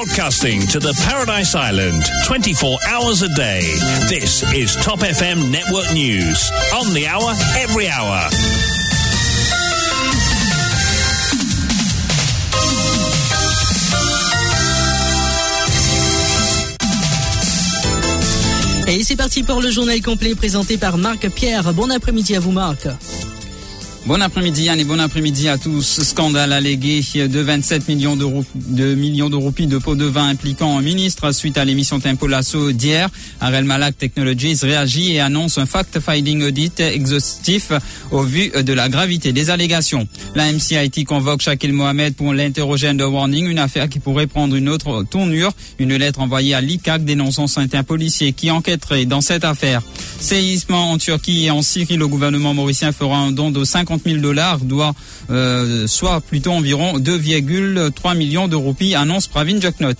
broadcasting to the Paradise Island 24 hours a day. This is Top FM Network News. On the hour, every hour. Et c'est parti pour le journal complet présenté par Marc Pierre. Bon après-midi à vous Marc. Bon après-midi Yann et bon après-midi à tous. Scandale allégué de 27 millions de millions de roupies de pots de vin impliquant un ministre suite à l'émission Tempo Lasso d'hier. Arel Malak Technologies réagit et annonce un fact-finding audit exhaustif au vu de la gravité des allégations. La MCIT convoque Shakil Mohamed pour l'interroger de warning, une affaire qui pourrait prendre une autre tournure. Une lettre envoyée à l'ICAC dénonçant certains policiers qui enquêteraient dans cette affaire. Séisme en Turquie et en Syrie, le gouvernement mauricien fera un don de 50 50 000 dollars, doit, euh, soit plutôt environ 2,3 millions de roupies, annonce Pravin Joknot.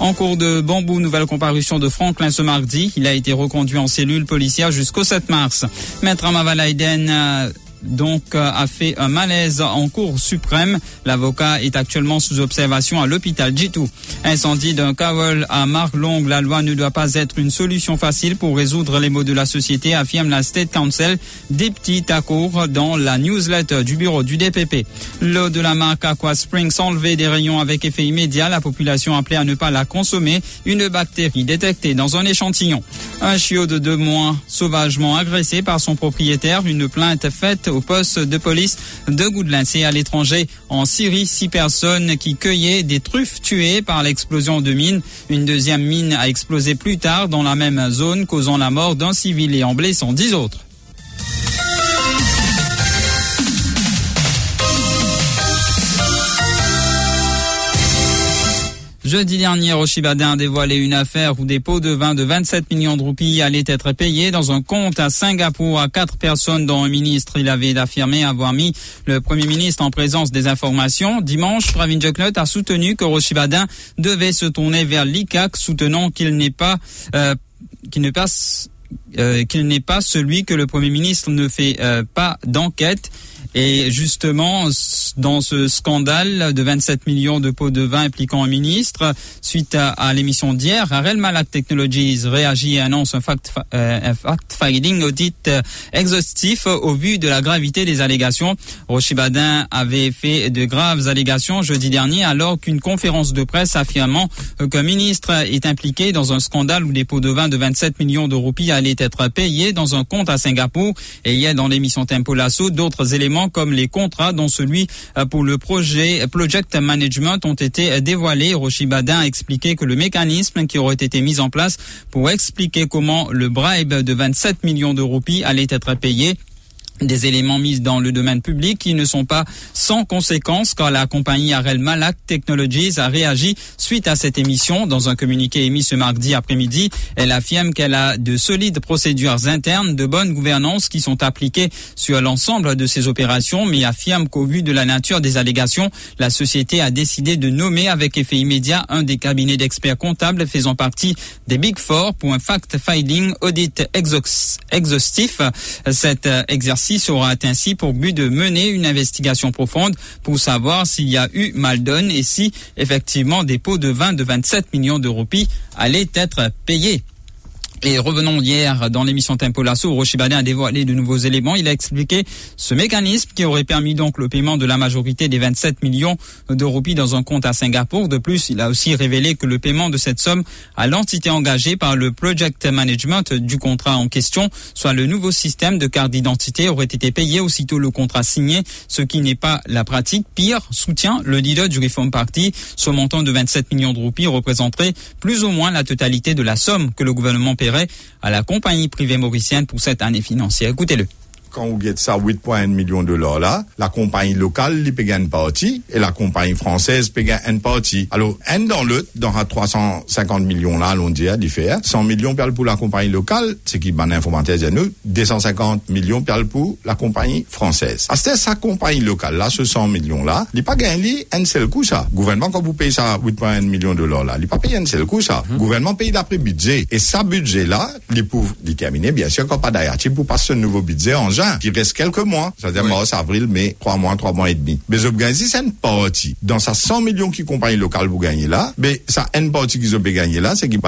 En cours de bambou, nouvelle comparution de Franklin ce mardi. Il a été reconduit en cellule policière jusqu'au 7 mars. Maître Amavalaiden euh, donc euh, a fait un malaise en cour suprême. L'avocat est actuellement sous observation à l'hôpital Jitou. Incendie d'un cavol à Marlong. La loi ne doit pas être une solution facile pour résoudre les maux de la société, affirme la State Council des petits cour dans la newsletter du bureau du DPP. L'eau de la marque Aqua Spring s'enlevait des rayons avec effet immédiat. La population appelée à ne pas la consommer. Une bactérie détectée dans un échantillon. Un chiot de deux mois sauvagement agressé par son propriétaire. Une plainte faite au poste de police de Goudelin. C'est à l'étranger, en Syrie, six personnes qui cueillaient des truffes tuées par l'explosion de mine. Une deuxième mine a explosé plus tard dans la même zone, causant la mort d'un civil et en blessant dix autres. Jeudi dernier, Rochibadin a dévoilé une affaire où des pots de vin de 27 millions de roupies allaient être payés dans un compte à Singapour à quatre personnes dont un ministre. Il avait affirmé avoir mis le premier ministre en présence des informations. Dimanche, Pravin Joknot a soutenu que Rochibadin devait se tourner vers l'ICAC, soutenant qu'il n'est pas, euh, qu'il ne passe, euh, qu'il n'est pas celui que le premier ministre ne fait euh, pas d'enquête. Et justement, dans ce scandale de 27 millions de pots de vin impliquant un ministre, suite à, l'émission d'hier, Arel Malak Technologies réagit et annonce un euh, fact-finding audit euh, exhaustif au vu de la gravité des allégations. Rochibadin avait fait de graves allégations jeudi dernier alors qu'une conférence de presse affirmant qu'un ministre est impliqué dans un scandale où des pots de vin de 27 millions de roupies allaient être payés dans un compte à Singapour. Et a dans l'émission Tempo Lasso d'autres éléments comme les contrats dont celui euh, pour le projet Project Management ont été dévoilés. Rochi Badin a expliqué que le mécanisme qui aurait été mis en place pour expliquer comment le bribe de 27 millions de roupies allait être payé des éléments mis dans le domaine public qui ne sont pas sans conséquences car la compagnie Arel Malak Technologies a réagi suite à cette émission. Dans un communiqué émis ce mardi après-midi, elle affirme qu'elle a de solides procédures internes de bonne gouvernance qui sont appliquées sur l'ensemble de ses opérations, mais affirme qu'au vu de la nature des allégations, la société a décidé de nommer avec effet immédiat un des cabinets d'experts comptables faisant partie des Big Four pour un fact-finding audit exhaustif. Cet exercice aura ainsi pour but de mener une investigation profonde pour savoir s'il y a eu mal donne et si effectivement des pots de vin de 27 millions de roupies allaient être payés. Et revenons hier dans l'émission Tempo Lasso, a dévoilé de nouveaux éléments. Il a expliqué ce mécanisme qui aurait permis donc le paiement de la majorité des 27 millions de roupies dans un compte à Singapour. De plus, il a aussi révélé que le paiement de cette somme à l'entité engagée par le project management du contrat en question, soit le nouveau système de carte d'identité, aurait été payé aussitôt le contrat signé, ce qui n'est pas la pratique. Pire, soutient le leader du Reform Party. Ce montant de 27 millions de roupies représenterait plus ou moins la totalité de la somme que le gouvernement paie à la compagnie privée mauricienne pour cette année financière. Écoutez-le quand vous gagnez ça 8,1 millions de dollars là, la compagnie locale, il paye une partie et la compagnie française paye une partie. Alors, un dans l'autre, dans 350 millions là, l'on dit, à faire 100 millions pour la compagnie locale, c'est qui ban informateur de nous, 250 millions pour la compagnie française. À cette sa compagnie locale là, ce 100 millions là, il pas gagné un seul coup ça. Gouvernement, quand vous payez ça 8,1 millions de dollars là, il pas payé un seul coup ça. Mhm. Gouvernement paye d'après budget. Et ça budget là, il peut déterminer, bien sûr, quand pas d'ailleurs, pour passer ce nouveau budget en loin, qui reste quelques mois, c'est-à-dire oui. mars, avril, mai, 3 mois, 3 mois et demi. Mais vous gagnez, c'est une partie. Dans sa 100 millions qui compagnie locale vous gagnez là, mais ça, une partie qu'ils ont gagné là, c'est qui,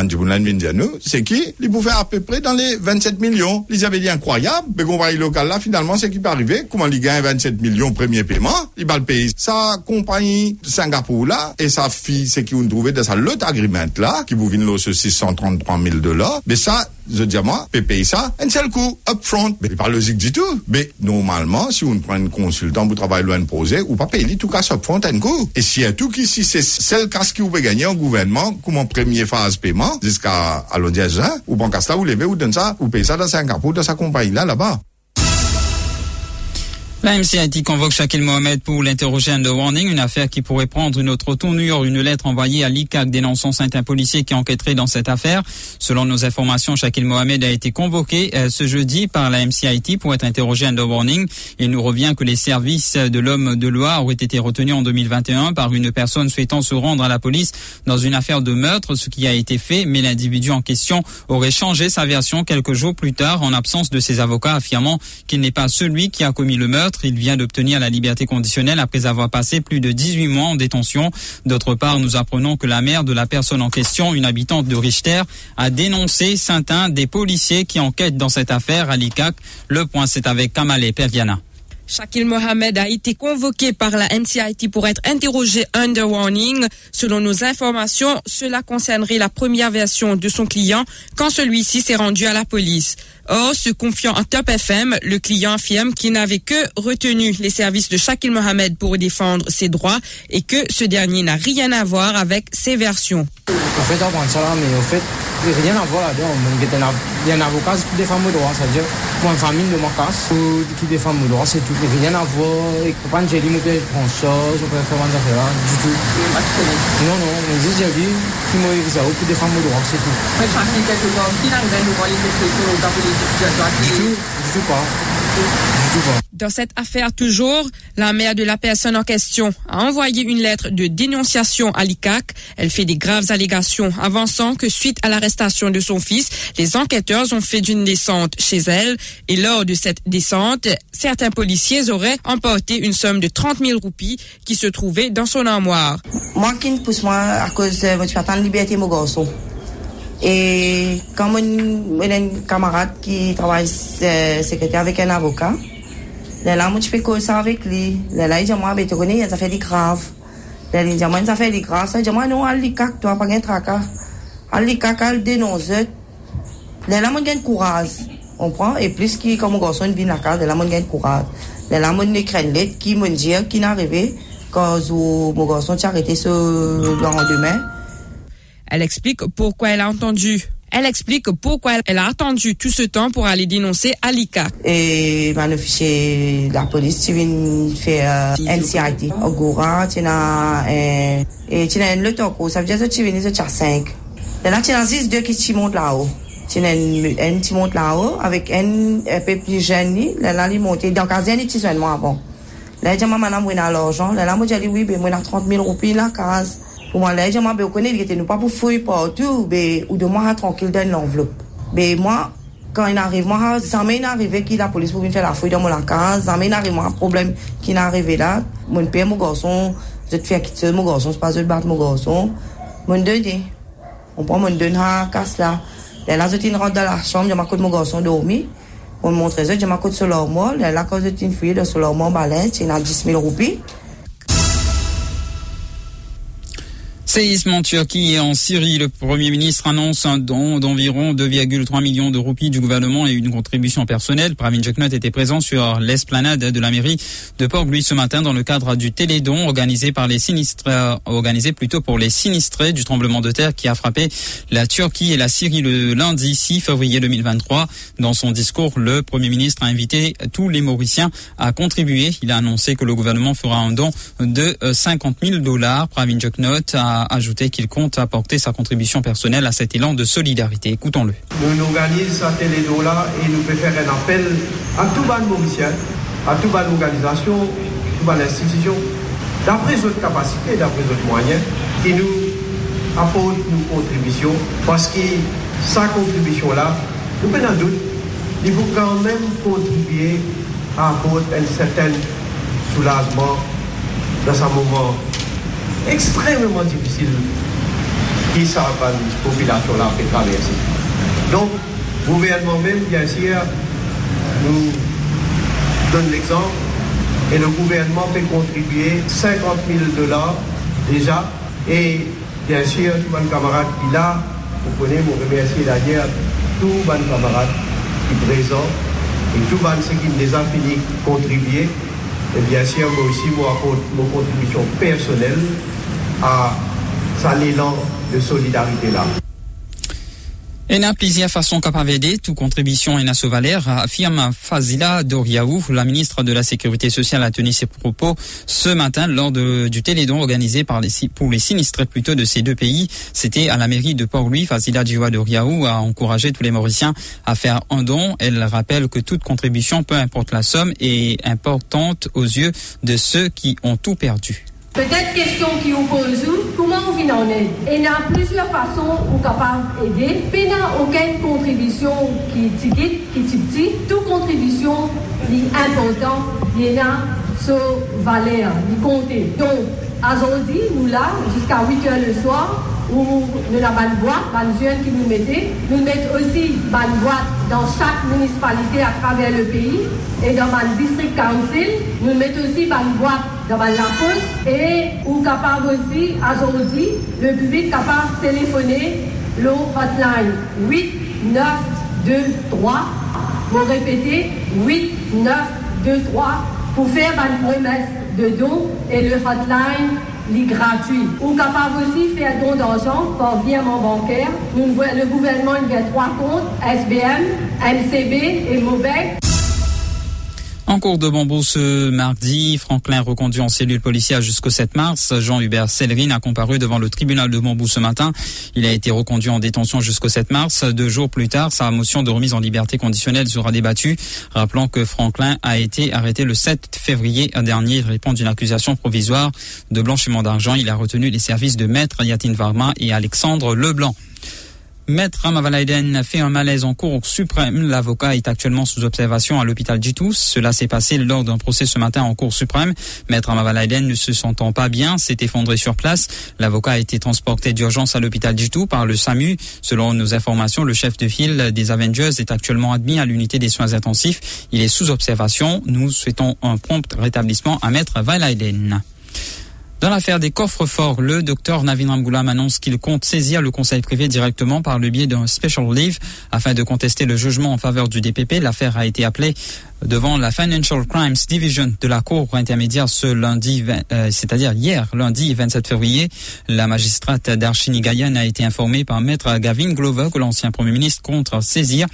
c'est qui, ils pouvaient à peu près dans les 27 millions. Ils avaient dit incroyable, mais compagnie locale là, finalement, c'est qui peut arriver, comment ils gagnent 27 millions premier paiement, ils va le payer. Sa compagnie Singapour là, et sa fille, c'est qui vous trouvez dans sa lot agreement là, qui vous vient l'eau ceci 133 000 dollars, mais ça, ze diamant, pe pey sa, en sel kou, upfront. Be, pa lozik di tou. Be, normalman, si ou n pren konsultant pou travay lwen proje, ou pa pey li tou kas upfront en kou. E si en tou ki si se sel kas ki ou pe ganyan gouvenman, kouman premye faz peyman, diska alon diajan, ou ban kas la ou leve ou den sa, ou pey sa da 5 apou da sa kompany la la ba. La MCIT convoque Shakil Mohamed pour l'interroger de warning, une affaire qui pourrait prendre une autre tournure. Une lettre envoyée à l'ICAC dénonçant certains policiers qui enquêteraient dans cette affaire. Selon nos informations, Shakil Mohamed a été convoqué euh, ce jeudi par la MCIT pour être interrogé de warning. Il nous revient que les services de l'homme de loi auraient été retenus en 2021 par une personne souhaitant se rendre à la police dans une affaire de meurtre, ce qui a été fait, mais l'individu en question aurait changé sa version quelques jours plus tard en absence de ses avocats affirmant qu'il n'est pas celui qui a commis le meurtre. Il vient d'obtenir la liberté conditionnelle après avoir passé plus de 18 mois en détention. D'autre part, nous apprenons que la mère de la personne en question, une habitante de Richter, a dénoncé Saint-Un des policiers qui enquêtent dans cette affaire à l'ICAC. Le point, c'est avec Kamale Perviana. Shakil Mohamed a été convoqué par la MCIT pour être interrogé under warning. Selon nos informations, cela concernerait la première version de son client quand celui-ci s'est rendu à la police. Or, se confiant en Top FM, le client affirme qu'il n'avait que retenu les services de Shakil Mohamed pour défendre ses droits et que ce dernier n'a rien à voir avec ses versions. Rien à voir là-dedans. Il y a un avocat qui défend mes droits, c'est-à-dire, moi, une famille de ma casse, qui défend mes droits, c'est tout. Rien à voir. Et quand j'ai dit, je prends ça, je peux faire là, du tout. Non, non, mais juste j'ai dit, qui m'a dit ça, qui défend mes droits, c'est tout. Du tout, du tout pas. Dans cette affaire toujours, la mère de la personne en question a envoyé une lettre de dénonciation à l'ICAC. Elle fait des graves allégations avançant que suite à l'arrestation de son fils, les enquêteurs ont fait une descente chez elle et lors de cette descente, certains policiers auraient emporté une somme de 30 000 roupies qui se trouvait dans son armoire. Moi qui pousse moi à cause de liberté mon garçon. Et quand mon, camarade qui travaille euh, secrétaire avec un avocat, là, moi, je peux ça avec lui. Là, il dit, moi, tu connais, ça fait des graves. Là, il dit, moi, ça fait des graves. Ça dit, moi, non, à l'ICAC, toi, pas de tracas. À l'ICAC, à dénonce. Là, là, moi, j'ai courage. On prend, et plus qui, comme garçon vient la case, là, moi, j'ai courage. Là, là, moi, j'ai une lettre qui me dit, qui n'est arrivé, quand mon garçon s'est arrêté ce lendemain. Elle explique pourquoi elle a entendu. Elle explique pourquoi elle a attendu tout ce temps pour aller dénoncer Alika. Et chez la police, tu viens faire euh, NCIT. Au Goura, tu as euh, le toco, ça veut dire que tu viens de 5. Là, tu as 6 deux qui tu montent là-haut. Tu as un qui monte là-haut avec un, un peu plus jeune, là, il monte. Donc, à Zéni, tu moi avant. Là, je dis, maman, a l'argent. Là, moi, j'ai dit, oui, mais moi, on a 30 000 roupies, là, case. Ouman lè, jèman be ou konè, li gete nou pa pou fouy portou, be ou de mwa ha tronkil den l'envelop. Be mwa, kan in arrive, mwa ha, zanmè in arrive ki la polis pou vin fè la fouy dan mwen la kan, zanmè in arrive mwa problem ki in arrive la, mwen pe mwen gorson, zè te fè akitse mwen gorson, se pa zè te bat mwen gorson, mwen dè dè. Mwen mwen dè nan kas la. Lè la zè te in rente dan la chanm, jèman kote mwen gorson dormi, mwen mwen trezè, jèman kote solor mwen, lè la kote zè te in fouy de solor mwen balè, se nan 10.000 roupi. Séisme en Turquie et en Syrie, le Premier ministre annonce un don d'environ 2,3 millions de roupies du gouvernement et une contribution personnelle. Pravin Jeknot était présent sur l'esplanade de la mairie de Port-Louis ce matin dans le cadre du télédon organisé par les sinistrés, organisé plutôt pour les sinistrés du tremblement de terre qui a frappé la Turquie et la Syrie le lundi 6 février 2023. Dans son discours, le Premier ministre a invité tous les Mauriciens à contribuer. Il a annoncé que le gouvernement fera un don de 50 000 dollars. Pravin Jeknot a ajouté qu'il compte apporter sa contribution personnelle à cet élan de solidarité. Écoutons-le. Nous organisons ce télédo-là et nous faisons faire un appel à tout le monde à toute l'organisation, à toute l'institution, d'après notre capacité, d'après notre moyens, qui nous apportent nos contributions, parce que sa contribution-là, nous pouvons doute, il faut quand même contribuer apporte un certain soulagement dans un moment extrêmement difficile qui sa population-là peut traverser. Donc, le gouvernement même, bien sûr, nous donne l'exemple et le gouvernement peut contribuer 50 000 dollars déjà. Et bien sûr, tous mes camarades qui là, vous connaissez, vous remercier d'ailleurs tous mes camarades qui sont présents et tous ceux qui ont déjà fini contribuer. Et bien sûr, moi aussi, moi, mon contribution personnelle à cet élan de solidarité là. En a plusieurs façons capables d'aider, toute contribution à valeur, affirme Fazila Doriaou. La ministre de la Sécurité sociale a tenu ses propos ce matin lors du télédon organisé par les, pour les sinistrés plutôt de ces deux pays. C'était à la mairie de Port-Louis. Fazila Doriaou a encouragé tous les Mauriciens à faire un don. Elle rappelle que toute contribution, peu importe la somme, est importante aux yeux de ceux qui ont tout perdu. Peut-être question qui vous pose, comment vous vient en aide Il y a plusieurs façons où capable d'aider. A aucune contribution qui est petite, qui est petite. Toute contribution est importante, il y a sa valeur, il compte. Donc, aujourd'hui, nous là, jusqu'à 8 heures le soir, ou de la ban boite, ban jeune qui nous mettez. Nous mettons aussi ban boite dans chaque municipalité à travers le pays et dans ban district council. Nous mettons aussi ban boite dans ban la poste et ou capable aussi, aujourd'hui, le public capable de téléphoner le hotline 8 9 2 3 pour répéter 8 9 2 3 pour faire ban promesse de don et le hotline li gratuit. Ou capable aussi faire don d'argent par virement bancaire. Le gouvernement, il y a trois comptes, SBM, MCB et MOBEC. En cours de bambou ce mardi, Franklin reconduit en cellule policière jusqu'au 7 mars. Jean-Hubert Sellerine a comparu devant le tribunal de bambou ce matin. Il a été reconduit en détention jusqu'au 7 mars. Deux jours plus tard, sa motion de remise en liberté conditionnelle sera débattue. Rappelant que Franklin a été arrêté le 7 février dernier. Répond d'une accusation provisoire de blanchiment d'argent. Il a retenu les services de maître Yatin Varma et Alexandre Leblanc. Maître Amavalaiden fait un malaise en cours suprême. L'avocat est actuellement sous observation à l'hôpital Jitous. Cela s'est passé lors d'un procès ce matin en cour suprême. Maître Amavalaiden ne se sentant pas bien s'est effondré sur place. L'avocat a été transporté d'urgence à l'hôpital Jitou par le SAMU. Selon nos informations, le chef de file des Avengers est actuellement admis à l'unité des soins intensifs. Il est sous observation. Nous souhaitons un prompt rétablissement à Maître Valaiden. Dans l'affaire des coffres forts, le docteur Navin Ramgoulam annonce qu'il compte saisir le conseil privé directement par le biais d'un special leave afin de contester le jugement en faveur du DPP. L'affaire a été appelée devant la Financial Crimes Division de la Cour intermédiaire ce lundi, euh, c'est-à-dire hier, lundi 27 février. La magistrate d'Archini Gayan a été informée par maître Gavin Glover que l'ancien premier ministre compte saisir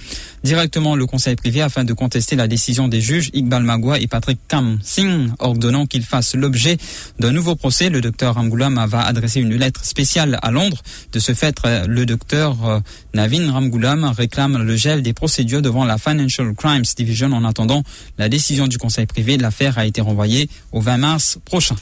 directement le conseil privé afin de contester la décision des juges Iqbal Magua et Patrick Kam Singh, ordonnant qu'il fasse l'objet d'un nouveau procès. Le docteur Ramgoulam va adresser une lettre spéciale à Londres. De ce fait, le docteur euh, Navin Ramgoulam réclame le gel des procédures devant la Financial Crimes Division en attendant la décision du conseil privé de l'affaire a été renvoyée au 20 mars prochain.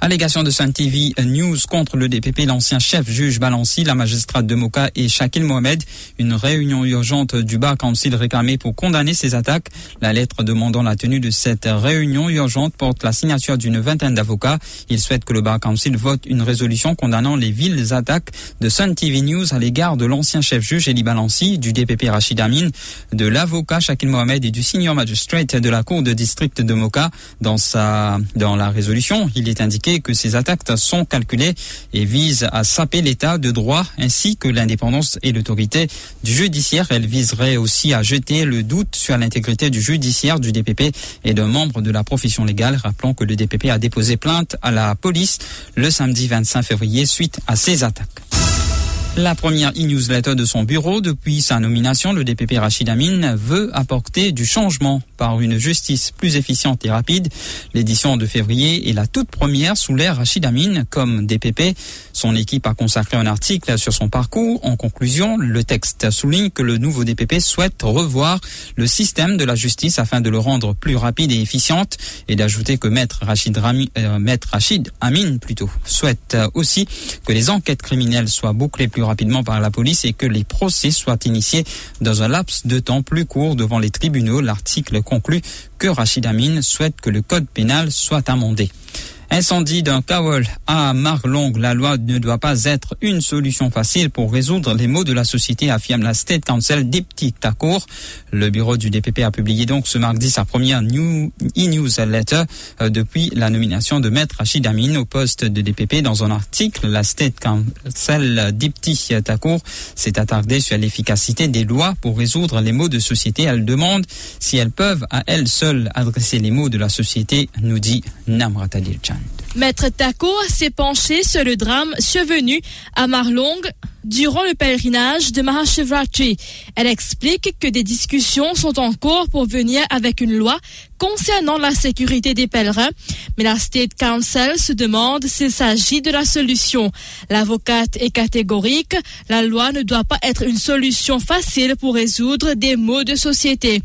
Allégation de Sun TV News contre le DPP, l'ancien chef juge Balancy, la magistrate de Moka et Shakil Mohamed. Une réunion urgente du Bar Council réclamée pour condamner ces attaques. La lettre demandant la tenue de cette réunion urgente porte la signature d'une vingtaine d'avocats. Il souhaite que le Bar Council vote une résolution condamnant les villes attaques de Sun TV News à l'égard de l'ancien chef juge Eli Balancy, du DPP Rachid Amin, de l'avocat Shakil Mohamed et du senior magistrate de la cour de district de Moka. Dans sa, dans la résolution, il est indiqué que ces attaques sont calculées et visent à saper l'état de droit ainsi que l'indépendance et l'autorité du judiciaire. Elle viserait aussi à jeter le doute sur l'intégrité du judiciaire du DPP et d'un membre de la profession légale. Rappelons que le DPP a déposé plainte à la police le samedi 25 février suite à ces attaques. La première e-newsletter de son bureau depuis sa nomination, le DPP Rachid Amin veut apporter du changement par une justice plus efficiente et rapide. L'édition de février est la toute première sous l'ère Rachid Amin comme DPP. Son équipe a consacré un article sur son parcours. En conclusion, le texte souligne que le nouveau DPP souhaite revoir le système de la justice afin de le rendre plus rapide et efficiente et d'ajouter que Maître Rachid, euh, Maître Rachid Amin plutôt souhaite aussi que les enquêtes criminelles soient bouclées plus rapidement par la police et que les procès soient initiés dans un laps de temps plus court devant les tribunaux. L'article conclut que Rachid Amin souhaite que le code pénal soit amendé. Incendie d'un kawol à Marlong. La loi ne doit pas être une solution facile pour résoudre les maux de la société, affirme la State Council Dipti Takour. Le bureau du DPP a publié donc ce mardi sa première e-newsletter euh, depuis la nomination de Maître Rachid Amin au poste de DPP. Dans un article, la State Council Dipti Takour s'est attardée sur l'efficacité des lois pour résoudre les maux de société. Elle demande si elles peuvent à elles seules adresser les maux de la société, nous dit Namrata Dilchan. Maître Tako s'est penché sur le drame survenu à Marlong durant le pèlerinage de Mahashivratri. Elle explique que des discussions sont en cours pour venir avec une loi concernant la sécurité des pèlerins, mais la State Council se demande s'il s'agit de la solution. L'avocate est catégorique, la loi ne doit pas être une solution facile pour résoudre des maux de société.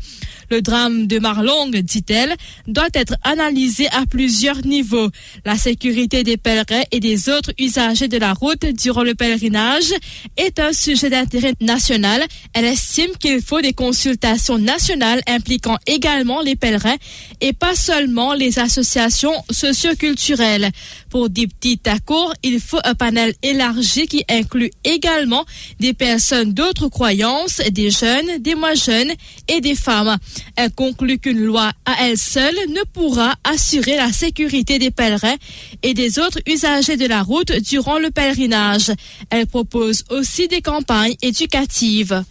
Le drame de Marlong, dit-elle, doit être analysé à plusieurs niveaux. La sécurité des pèlerins et des autres usagers de la route durant le pèlerinage est un sujet d'intérêt national. Elle estime qu'il faut des consultations nationales impliquant également les pèlerins et pas seulement les associations socioculturelles. Pour des petits accords, il faut un panel élargi qui inclut également des personnes d'autres croyances, des jeunes, des moins jeunes et des femmes. Elle conclut qu'une loi à elle seule ne pourra assurer la sécurité des pèlerins et des autres usagers de la route durant le pèlerinage. Elle propose aussi des campagnes éducatives.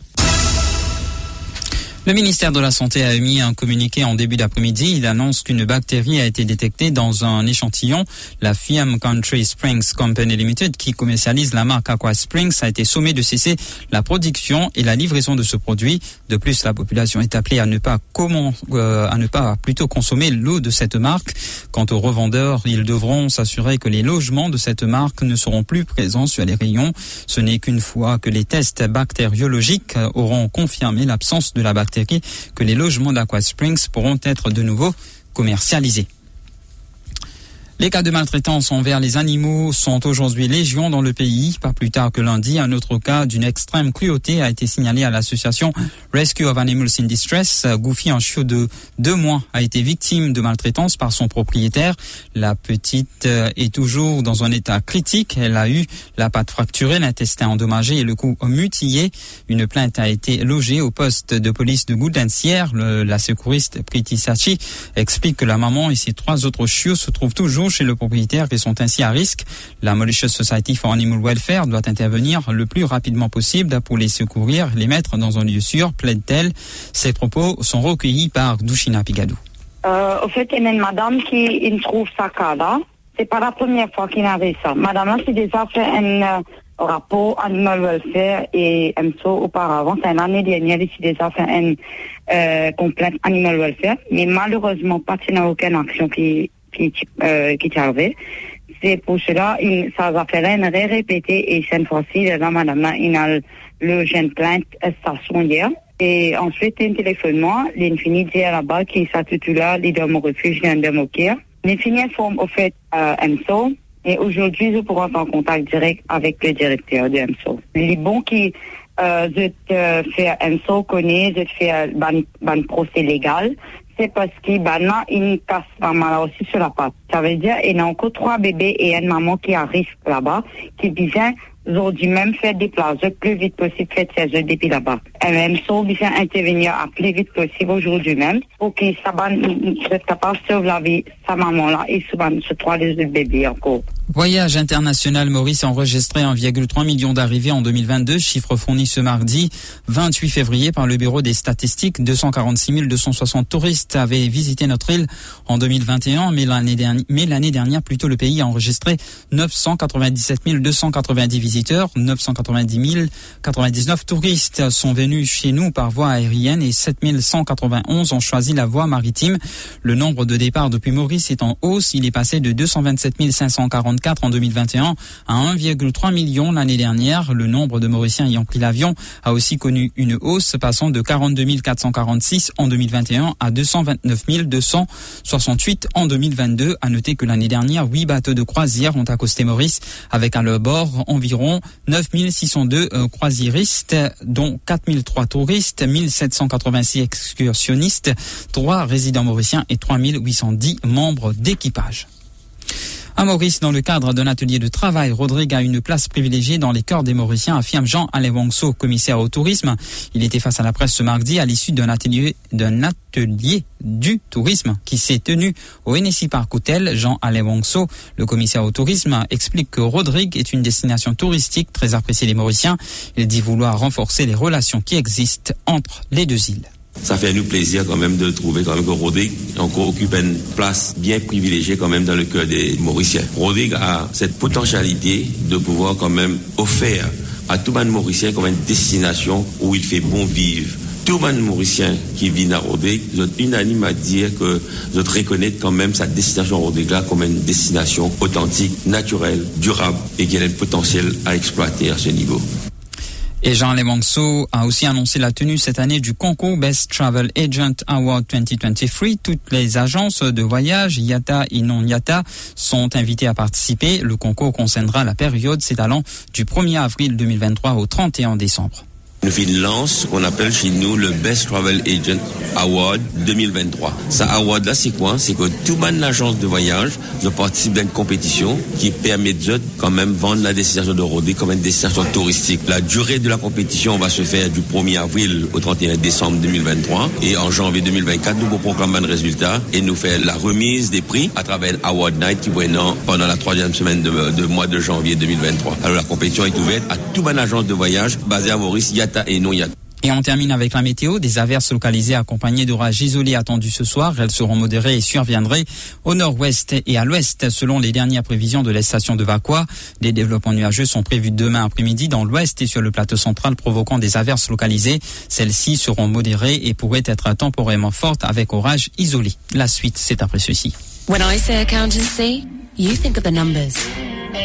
Le ministère de la Santé a émis un communiqué en début d'après-midi. Il annonce qu'une bactérie a été détectée dans un échantillon. La firme Country Springs Company Limited, qui commercialise la marque Aqua Springs, a été sommée de cesser la production et la livraison de ce produit. De plus, la population est appelée à ne pas comment, euh, à ne pas plutôt consommer l'eau de cette marque. Quant aux revendeurs, ils devront s'assurer que les logements de cette marque ne seront plus présents sur les rayons. Ce n'est qu'une fois que les tests bactériologiques auront confirmé l'absence de la bactérie que les logements d'Aqua Springs pourront être de nouveau commercialisés. Les cas de maltraitance envers les animaux sont aujourd'hui légion dans le pays. Pas plus tard que lundi, un autre cas d'une extrême cruauté a été signalé à l'association Rescue of Animals in Distress. Goofy, un chiot de deux mois, a été victime de maltraitance par son propriétaire. La petite euh, est toujours dans un état critique. Elle a eu la patte fracturée, l'intestin endommagé et le cou mutilé. Une plainte a été logée au poste de police de Goudensière. La secouriste Priti Sachi explique que la maman et ses trois autres chiots se trouvent toujours chez le propriétaire et sont ainsi à risque. La Mauritius Society for Animal Welfare doit intervenir le plus rapidement possible pour les secourir, les mettre dans un lieu sûr, plaide-t-elle. Ces propos sont recueillis par Dushina Pigadou. Euh, au fait, il y a une madame qui il trouve sa cas C'est pas la première fois qu'il avait ça. Madame là, c'est déjà fait un euh, rapport Animal Welfare et MSO auparavant. C'est l'année dernière, il s'est déjà fait une euh, Animal Welfare. Mais malheureusement, pas de aucune action qui qui, euh, qui est C'est pour cela, il, ça va faire une répéter et cette fois-ci, là, madame, a le jeune plainte station hier. Et ensuite, un téléphone moi, l'infini dit là-bas qui s'intitule les mon refuge d'un démocratie. L'infini forme au fait euh, MSO. Et aujourd'hui, je pourrais être en contact direct avec le directeur de MSO. Les bons qui euh, je te fais MSO connaît, je te un procès légal c'est parce qu'il maintenant, il casse pas mal aussi sur la patte. Ça veut dire qu'il y a encore trois bébés et une maman qui arrive là-bas, qui vient aujourd'hui même faire des plages le plus vite possible, faire ses depuis là-bas. Elle même sont vient intervenir à plus vite possible aujourd'hui même pour qu'il soit capable de sauver la vie de sa maman là et souvent ce trois bébés encore. Voyage international Maurice a enregistré 1,3 million d'arrivées en 2022, chiffre fourni ce mardi 28 février par le Bureau des statistiques. 246 260 touristes avaient visité notre île en 2021, mais l'année dernière, plutôt le pays a enregistré 997 290 visiteurs. 990 099 touristes sont venus chez nous par voie aérienne et 7191 ont choisi la voie maritime. Le nombre de départs depuis Maurice est en hausse. Il est passé de 227 540 444 en 2021 à 1,3 million l'année dernière. Le nombre de Mauriciens ayant pris l'avion a aussi connu une hausse, passant de 42 446 en 2021 à 229 268 en 2022. À noter que l'année dernière, huit bateaux de croisière ont accosté Maurice avec à leur bord environ 9 602 euh, croisiéristes, dont 4003 touristes, 1786 excursionnistes, 3 résidents mauriciens et 3810 membres d'équipage. À Maurice, dans le cadre d'un atelier de travail, Rodrigue a une place privilégiée dans les cœurs des Mauriciens, affirme Jean-Alain Wongso, commissaire au tourisme. Il était face à la presse ce mardi à l'issue d'un atelier, du tourisme qui s'est tenu au NSI Park Hotel. Jean-Alain Wongso, le commissaire au tourisme, explique que Rodrigue est une destination touristique très appréciée des Mauriciens. Il dit vouloir renforcer les relations qui existent entre les deux îles. Ça fait nous plaisir quand même de trouver quand même que Rodrigue encore occupe une place bien privilégiée quand même dans le cœur des Mauriciens. Rodrigue a cette potentialité de pouvoir quand même offrir à tout le Mauricien comme une destination où il fait bon vivre. Tout le Mauricien qui vit à Rodrigue, je suis unanime à dire que je reconnais quand même sa destination Rodrigue là comme une destination authentique, naturelle, durable et qui a le potentiel à exploiter à ce niveau. Et Jean Lemonceau a aussi annoncé la tenue cette année du concours Best Travel Agent Award 2023. Toutes les agences de voyage, IATA et non IATA, sont invitées à participer. Le concours concernera la période s'étalant du 1er avril 2023 au 31 décembre. Nous une lance qu'on appelle chez nous le Best Travel Agent Award 2023. Ça award là, c'est quoi? C'est que tout le monde agence de voyage je participe à une compétition qui permet de quand même vendre la destination de Rodé comme une destination touristique. La durée de la compétition va se faire du 1er avril au 31 décembre 2023 et en janvier 2024 nous proclamons le résultat et nous faisons la remise des prix à travers Award Night qui va pendant la troisième semaine de, mois de janvier 2023. Alors la compétition est ouverte à tout bonne agence de voyage basée à Maurice. Et on termine avec la météo. Des averses localisées accompagnées d'orages isolés attendus ce soir. Elles seront modérées et surviendraient au nord-ouest et à l'ouest selon les dernières prévisions de la station de Vaqua. Des développements nuageux sont prévus demain après-midi dans l'ouest et sur le plateau central provoquant des averses localisées. Celles-ci seront modérées et pourraient être temporairement fortes avec orages isolés. La suite, c'est après ceci. When I say accountancy, you think of the numbers.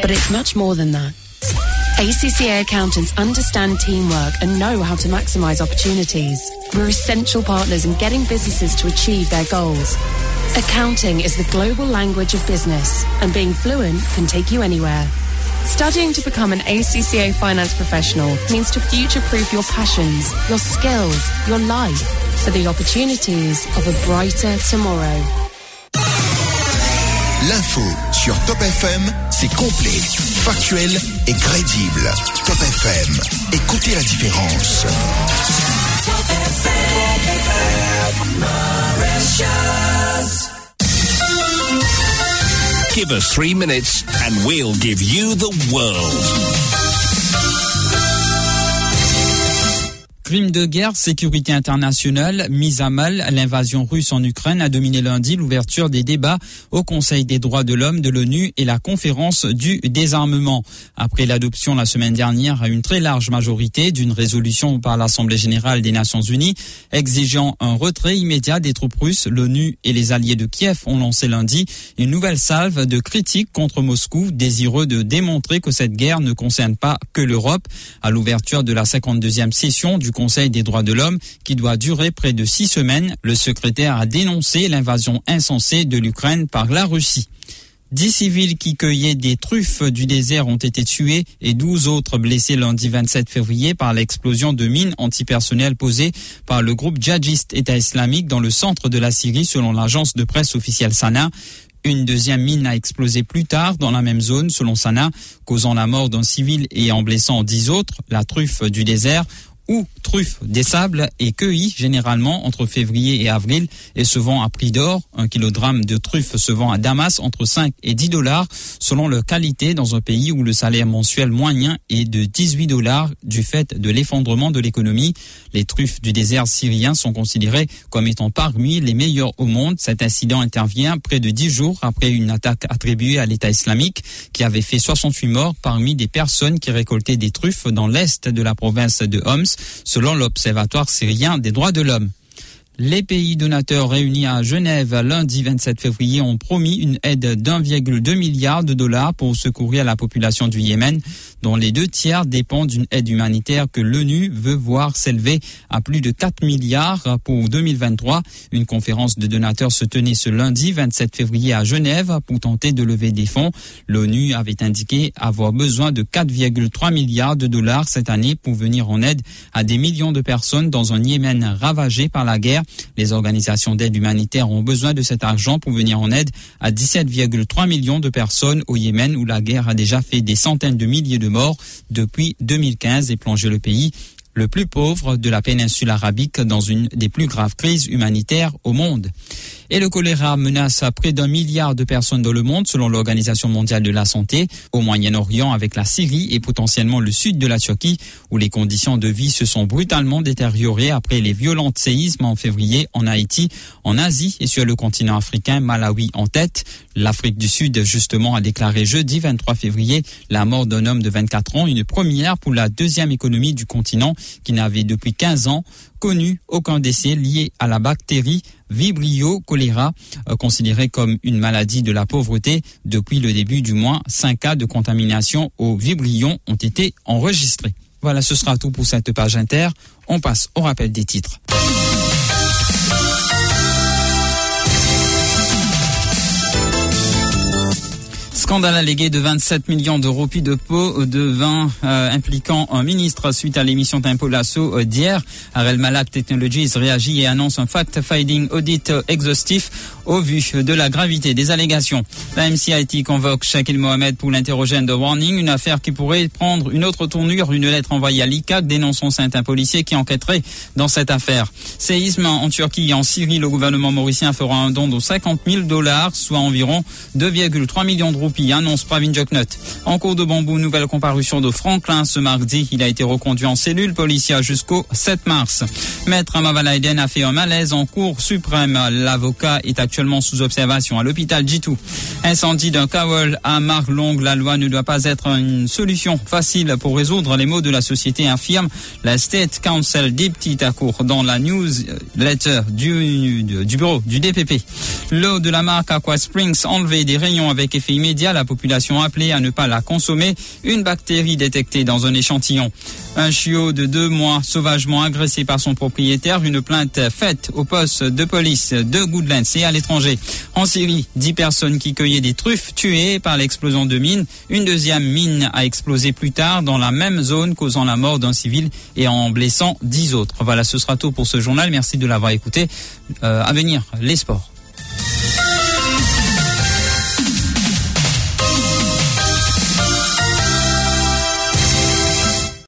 But it's much more than that. ACCA accountants understand teamwork and know how to maximize opportunities. We're essential partners in getting businesses to achieve their goals. Accounting is the global language of business, and being fluent can take you anywhere. Studying to become an ACCA finance professional means to future proof your passions, your skills, your life for the opportunities of a brighter tomorrow. L'info sur Top FM, c'est complet, factuel et crédible. Top FM, écoutez la différence. Give us three minutes and we'll give you the world. Crime de guerre, sécurité internationale, mise à mal, l'invasion russe en Ukraine a dominé lundi l'ouverture des débats au Conseil des droits de l'homme de l'ONU et la conférence du désarmement. Après l'adoption la semaine dernière à une très large majorité d'une résolution par l'Assemblée générale des Nations unies exigeant un retrait immédiat des troupes russes, l'ONU et les alliés de Kiev ont lancé lundi une nouvelle salve de critiques contre Moscou, désireux de démontrer que cette guerre ne concerne pas que l'Europe. À l'ouverture de la 52e session du Conseil des droits de l'homme qui doit durer près de six semaines, le secrétaire a dénoncé l'invasion insensée de l'Ukraine par la Russie. Dix civils qui cueillaient des truffes du désert ont été tués et douze autres blessés lundi 27 février par l'explosion de mines antipersonnelles posées par le groupe djihadiste État islamique dans le centre de la Syrie selon l'agence de presse officielle Sana. Une deuxième mine a explosé plus tard dans la même zone, selon Sana, causant la mort d'un civil et en blessant dix autres. La truffe du désert ou truffe des sables est cueillie généralement entre février et avril et se vend à prix d'or. Un kilogramme de truffe se vend à Damas entre 5 et 10 dollars selon leur qualité dans un pays où le salaire mensuel moyen est de 18 dollars du fait de l'effondrement de l'économie. Les truffes du désert syrien sont considérées comme étant parmi les meilleures au monde. Cet incident intervient près de 10 jours après une attaque attribuée à l'État islamique qui avait fait 68 morts parmi des personnes qui récoltaient des truffes dans l'est de la province de Homs selon l'Observatoire syrien des droits de l'homme. Les pays donateurs réunis à Genève lundi 27 février ont promis une aide d'1,2 milliard de dollars pour secourir la population du Yémen, dont les deux tiers dépendent d'une aide humanitaire que l'ONU veut voir s'élever à plus de 4 milliards pour 2023. Une conférence de donateurs se tenait ce lundi 27 février à Genève pour tenter de lever des fonds. L'ONU avait indiqué avoir besoin de 4,3 milliards de dollars cette année pour venir en aide à des millions de personnes dans un Yémen ravagé par la guerre. Les organisations d'aide humanitaire ont besoin de cet argent pour venir en aide à 17,3 millions de personnes au Yémen où la guerre a déjà fait des centaines de milliers de morts depuis 2015 et plongé le pays le plus pauvre de la péninsule arabique dans une des plus graves crises humanitaires au monde. Et le choléra menace près d'un milliard de personnes dans le monde, selon l'Organisation mondiale de la santé, au Moyen-Orient avec la Syrie et potentiellement le sud de la Turquie, où les conditions de vie se sont brutalement détériorées après les violents séismes en février en Haïti, en Asie et sur le continent africain, Malawi en tête. L'Afrique du Sud, justement, a déclaré jeudi 23 février la mort d'un homme de 24 ans, une première pour la deuxième économie du continent qui n'avait depuis 15 ans connu aucun décès lié à la bactérie Vibrio choléra, euh, considérée comme une maladie de la pauvreté. Depuis le début du mois, cinq cas de contamination au Vibrion ont été enregistrés. Voilà, ce sera tout pour cette page inter. On passe au rappel des titres. Scandale allégué de 27 millions de roupies de pots de vin euh, impliquant un ministre suite à l'émission d'impôt l'assaut euh, d'hier. Arel Malak Technologies réagit et annonce un fact-finding audit exhaustif au vu de la gravité des allégations. La MCIT convoque Shakil Mohamed pour l'interrogène de Warning, une affaire qui pourrait prendre une autre tournure, une lettre envoyée à l'ICAC dénonçant un policier qui enquêterait dans cette affaire. Séisme en Turquie et en Syrie, le gouvernement mauricien fera un don de 50 000 dollars, soit environ 2,3 millions de roupies, annonce Pravin Joknot. En cours de bambou, nouvelle comparution de Franklin ce mardi. Il a été reconduit en cellule policière jusqu'au 7 mars. Maître Amavalaiden a fait un malaise en cours suprême. L'avocat est actuellement sous observation à l'hôpital Jitu. Incendie d'un kawal à Marlong. La loi ne doit pas être une solution facile pour résoudre les maux de la société, infirme la State Council des petites court dans la newsletter du, du bureau du DPP. L'eau de la marque Aqua Springs enlevée des rayons avec effet immédiat. La population appelée à ne pas la consommer. Une bactérie détectée dans un échantillon. Un chiot de deux mois sauvagement agressé par son propriétaire. Une plainte faite au poste de police de Goodlands et à l'étranger. En Syrie, dix personnes qui cueillaient des truffes tuées par l'explosion de mines. Une deuxième mine a explosé plus tard dans la même zone, causant la mort d'un civil et en blessant dix autres. Voilà, ce sera tout pour ce journal. Merci de l'avoir écouté. Euh, à venir, les sports.